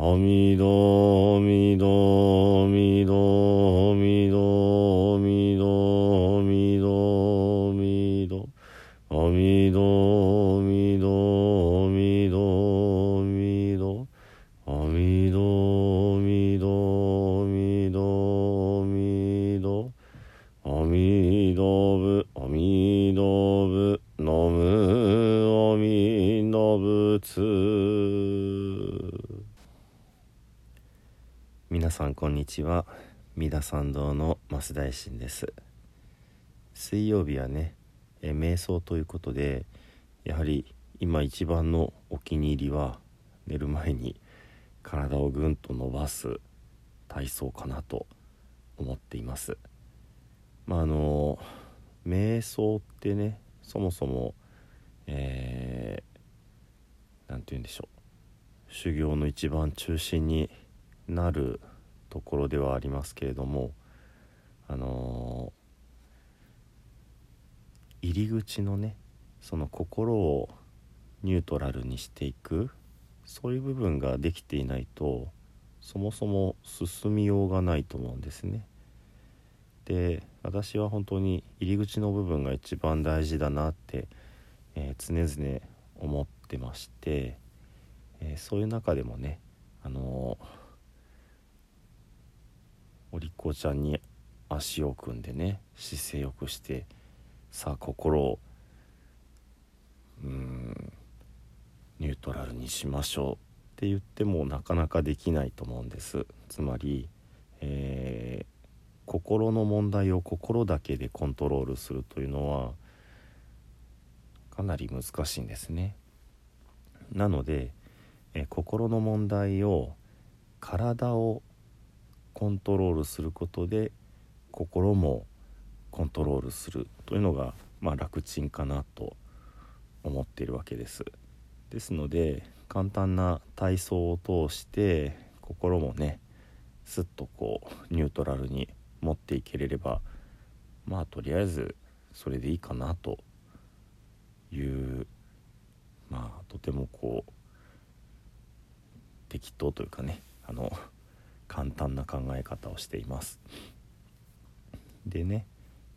おみどおみどおみどおみどおみどおみどおみど。おみどおみどおみどおみど。おみどおみどおみどおみど。おみどぶおみどぶのむおみどぶつ皆さんこんにちは。三田参道の増大臣です。水曜日はねえ瞑想ということでやはり今一番のお気に入りは寝る前に体をぐんと伸ばす体操かなと思っています。まああの瞑想ってねそもそもえー、て言うんでしょう。修行の一番中心になるところではありますけれどもあのー入り口のねその心をニュートラルにしていくそういう部分ができていないとそもそも進みようがないと思うんですね。で私は本当に入り口の部分が一番大事だなって、えー常々思ってまして、えーそういう中でもねあのーお利口ちゃんに足を組んでね姿勢よくしてさあ心をうんニュートラルにしましょうって言ってもなかなかできないと思うんです。つまり、えー心の問題を心だけでコントロールするというのはかなり難しいんですね。なので、えー心の問題を体をコントロールすることで心もコントロールするというのが、まあ、楽ちんかなと思っているわけです。ですので簡単な体操を通して心もねすっとこうニュートラルに持っていけれればまあとりあえずそれでいいかなというまあとてもこう適当というかねあの簡単な考え方をしています。でね、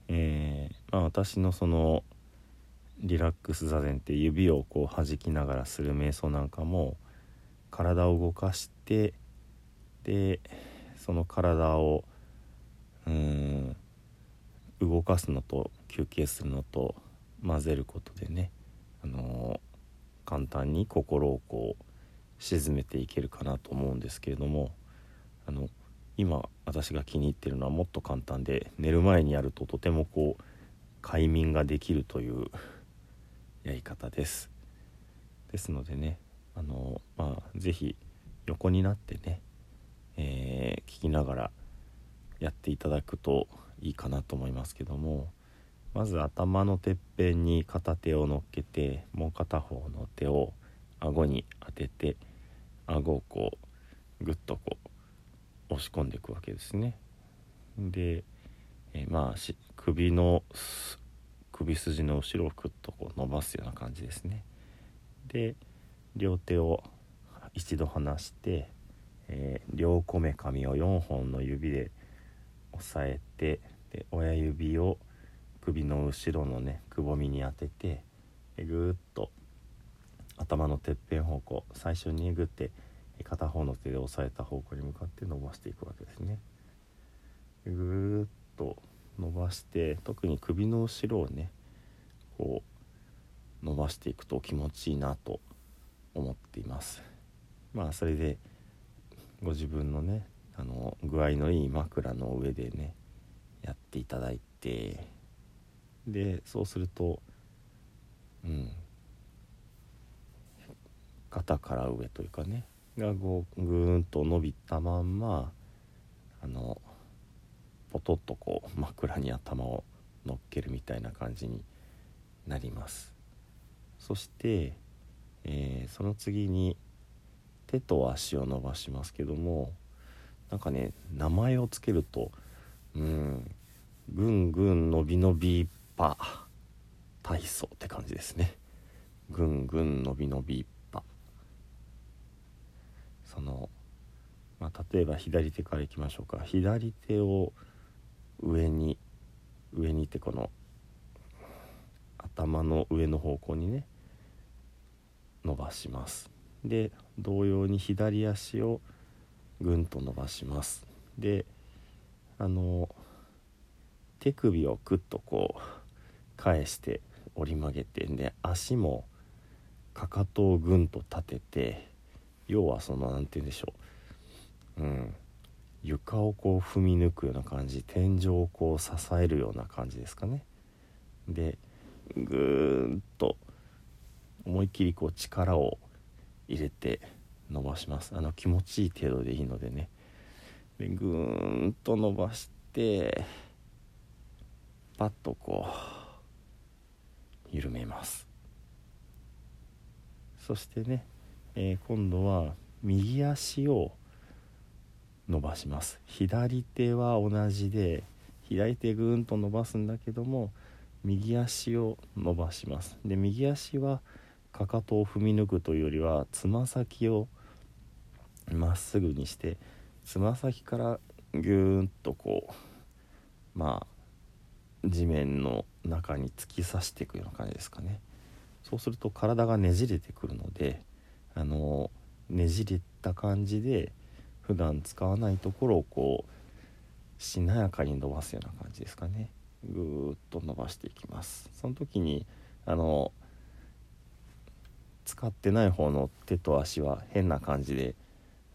えーまあ、私のそのリラックス座禅って指をこう弾きながらする瞑想なんかも体を動かしてでその体をうん動かすのと休憩するのと混ぜることでね、あのー簡単に心をこう沈めていけるかなと思うんですけれどもあの今私が気に入ってるのはもっと簡単で寝る前にやるととてもこう快眠ができるというやり方です。ですのでねあのまあ是非横になってね、えー聞きながらやっていただくといいかなと思いますけどもまず頭のてっぺんに片手を乗っけてもう片方の手を顎に当てて顎をこうぐっとこう押し込んでいくわけですね。で、えまあ首の首筋の後ろをくっとこう伸ばすような感じですね。で両手を一度離して、えー両こめかみを4本の指で押さえてで親指を首の後ろのねくぼみに当ててぐーっと頭のてっぺん方向最初にグって片方の手で押さえた方向に向かって伸ばしていくわけですね。ぐーっと伸ばして特に首の後ろをねこう伸ばしていくと気持ちいいなと思っています。まあそれでご自分のねあの具合のいい枕の上でねやっていただいてでそうするとうん肩から上というかねがこうぐーんと伸びたまんまあのポトッとこう枕に頭を乗っけるみたいな感じになります。そして、えー、その次に手と足を伸ばしますけどもなんかね名前を付けるとうんぐんぐん伸び伸びパ体操って感じですね。ぐんぐん伸び伸びパそのまあ、例えば左手からいきましょうか。左手を上に上にってこの頭の上の方向にね伸ばします。で同様に左足をぐんと伸ばします。であの手首をクッとこう返して折り曲げてで足もかかとをぐんと立てて要はその何て言うんでしょう。うん。床をこう踏み抜くような感じ天井をこう支えるような感じですかね。でぐーっと思いっきりこう力を入れて伸ばします。あの気持ちいい程度でいいのでね。でぐーんと伸ばしてパッとこう緩めます。そしてね、えー、今度は右足を伸ばします。左手は同じで左手ぐーんと伸ばすんだけども右足を伸ばします。で右足はかかとを踏み抜くというよりはつま先をまっすぐにしてつま先からぎゅーっとこうまあ地面の中に突き刺していくような感じですかね。そうすると体がねじれてくるのであのねじれた感じで普段使わないところをこうしなやかに伸ばすような感じですかね。ぐーっと伸ばしていきます。その時にあの使ってない方の手と足は変な感じで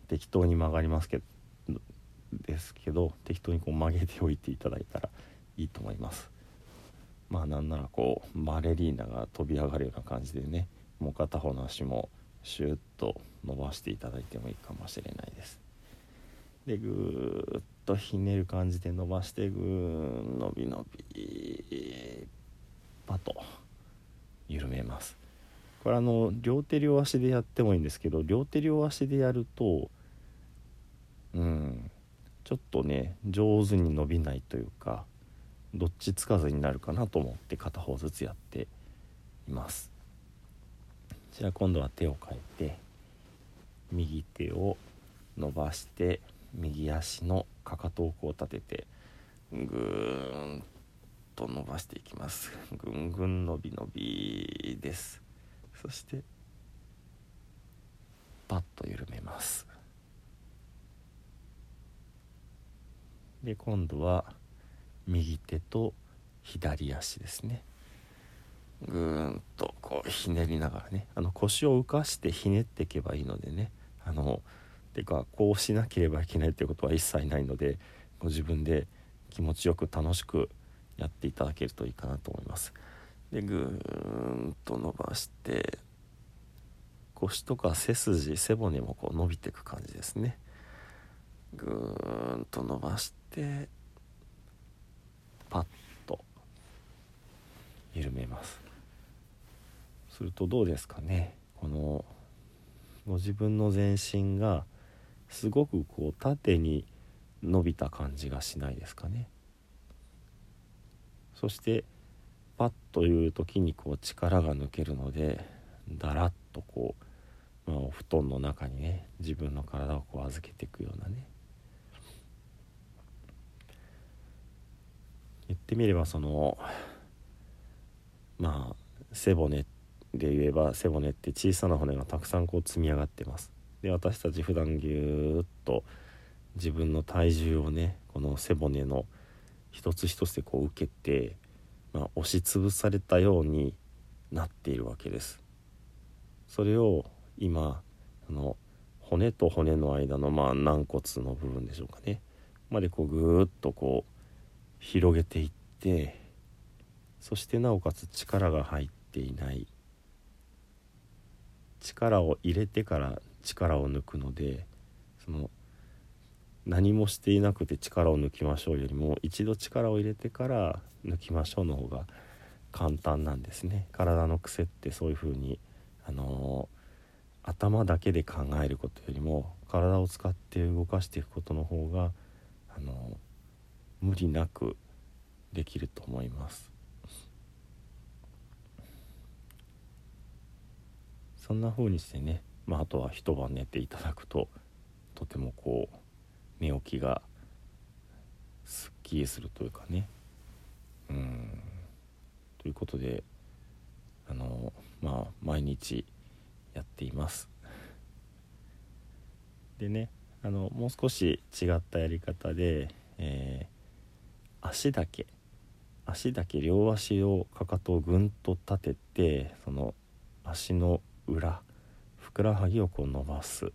適当に曲がりますけどですけど適当にこう曲げておいていただいたらいいと思います。まあなんならこうバレリーナが飛び上がるような感じでねもう片方の足もシュッと伸ばしていただいてもいいかもしれないです。でぐーっとひねる感じで伸ばしてぐー伸び伸びパッと緩めます。これあの両手両足でやってもいいんですけど両手両足でやるとうんちょっとね上手に伸びないというかどっちつかずになるかなと思って片方ずつやっています。じゃあ今度は手を変えて右手を伸ばして右足のかかとをこう立ててぐーんと伸ばしていきます。ぐんぐん伸び伸びです。そしてパッと緩めます。で今度は右手と左足ですね。ぐーんとこうひねりながらねあの腰を浮かしてひねっていけばいいのでねあのてかこうしなければいけないっていうことは一切ないのでご自分で気持ちよく楽しくやっていただけるといいかなと思います。でぐーんと伸ばして腰とか背筋背骨もこう伸びていく感じですね。ぐーんと伸ばしてパッと緩めます。するとどうですかね。このご自分の全身がすごくこう縦に伸びた感じがしないですかね。そしてパッという時にこう力が抜けるのでだらっとこう、まあ、お布団の中にね自分の体をこう預けていくようなね。言ってみればそのまあ背骨ってで言えば背骨って小さな骨がたくさんこう積み上がってます。で私たち普段ぎゅーっと自分の体重をねこの背骨の一つ一つでこう受けて、まあ、押しつぶされたようになっているわけです。それを今あの骨と骨の間のまあ軟骨の部分でしょうかね。までこうぐーっとこう広げていってそしてなおかつ力が入っていない。力を入れてから力を抜くのでその何もしていなくて力を抜きましょうよりも一度力を入れてから抜きましょうの方が簡単なんですね。体の癖ってそういう風にあのー、頭だけで考えることよりも体を使って動かしていくことの方があのー、無理なくできると思います。そんな風にしてね、まあ、あとは一晩寝ていただくととてもこう寝起きがすっきりするというかね。うん。ということであのまあ毎日やっています。でねあのもう少し違ったやり方で、えー、足だけ足だけ両足をかかとをぐんと立ててその足の裏ふくらはぎをこう伸ばす。っ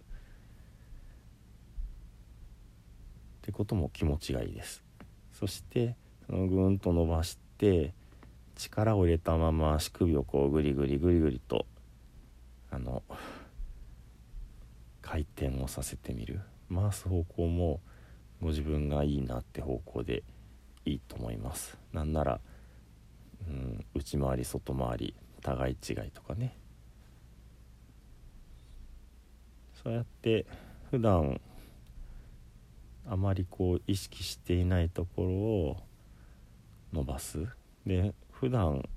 てことも気持ちがいいです。そしてそのぐんと伸ばして力を入れたまま足首をこうグリグリグリグリとあの回転をさせてみる。回す方向もご自分がいいなって方向でいいと思います。なんなら、うん、内回り外回り互い違いとかね。そうやって普段あまりこう意識していないところを伸ばす。で普段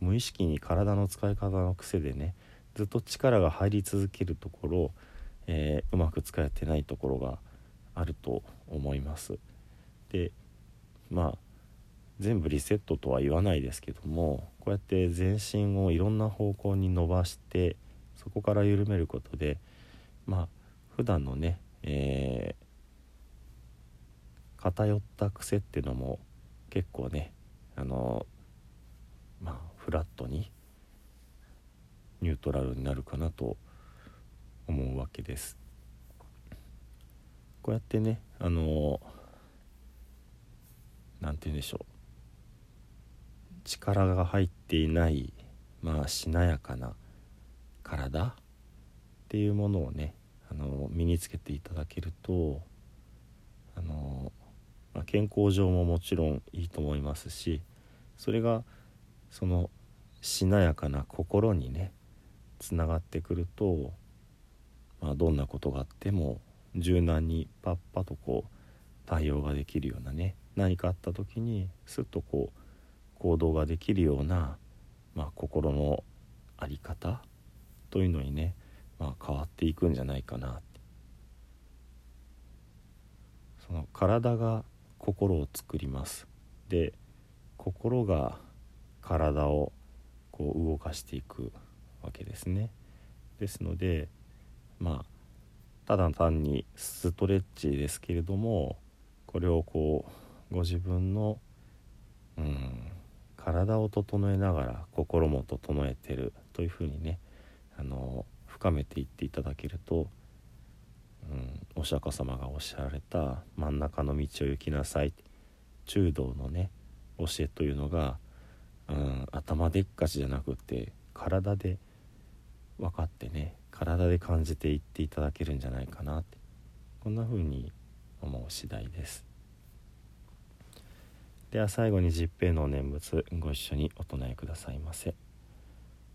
無意識に体の使い方の癖でねずっと力が入り続けるところ、えー、うまく使えてないところがあると思います。でまあ全部リセットとは言わないですけどもこうやって全身をいろんな方向に伸ばしてそこから緩めることでまあ普段のねえー、偏った癖っていうのも結構ねあのまあフラットにニュートラルになるかなと思うわけです。こうやってねあの何て言うんでしょう。力が入っていないまあしなやかな体っていうものをねあの身につけていただけるとあの、まあ、健康上ももちろんいいと思いますしそれがそのしなやかな心にねつながってくると、まあ、どんなことがあっても柔軟にパッパとこう対応ができるようなね何かあった時にすっとこう行動ができるような、まあ、心の在り方というのにねまあ、変わっていくんじゃないかなその体が心を作ります。で心が体をこう動かしていくわけですね。ですのでまあただ単にストレッチですけれどもこれをこうご自分のうん体を整えながら心も整えてるというふうにねあの深めていっていただけると、うん、お釈迦様がおっしゃられた真ん中の道を行きなさい中道のね教えというのが、うん、頭でっかちじゃなくて体で分かってね体で感じていっていただけるんじゃないかなってこんな風に思う次第ですでは最後に十平の念仏ご一緒にお唱えくださいませ。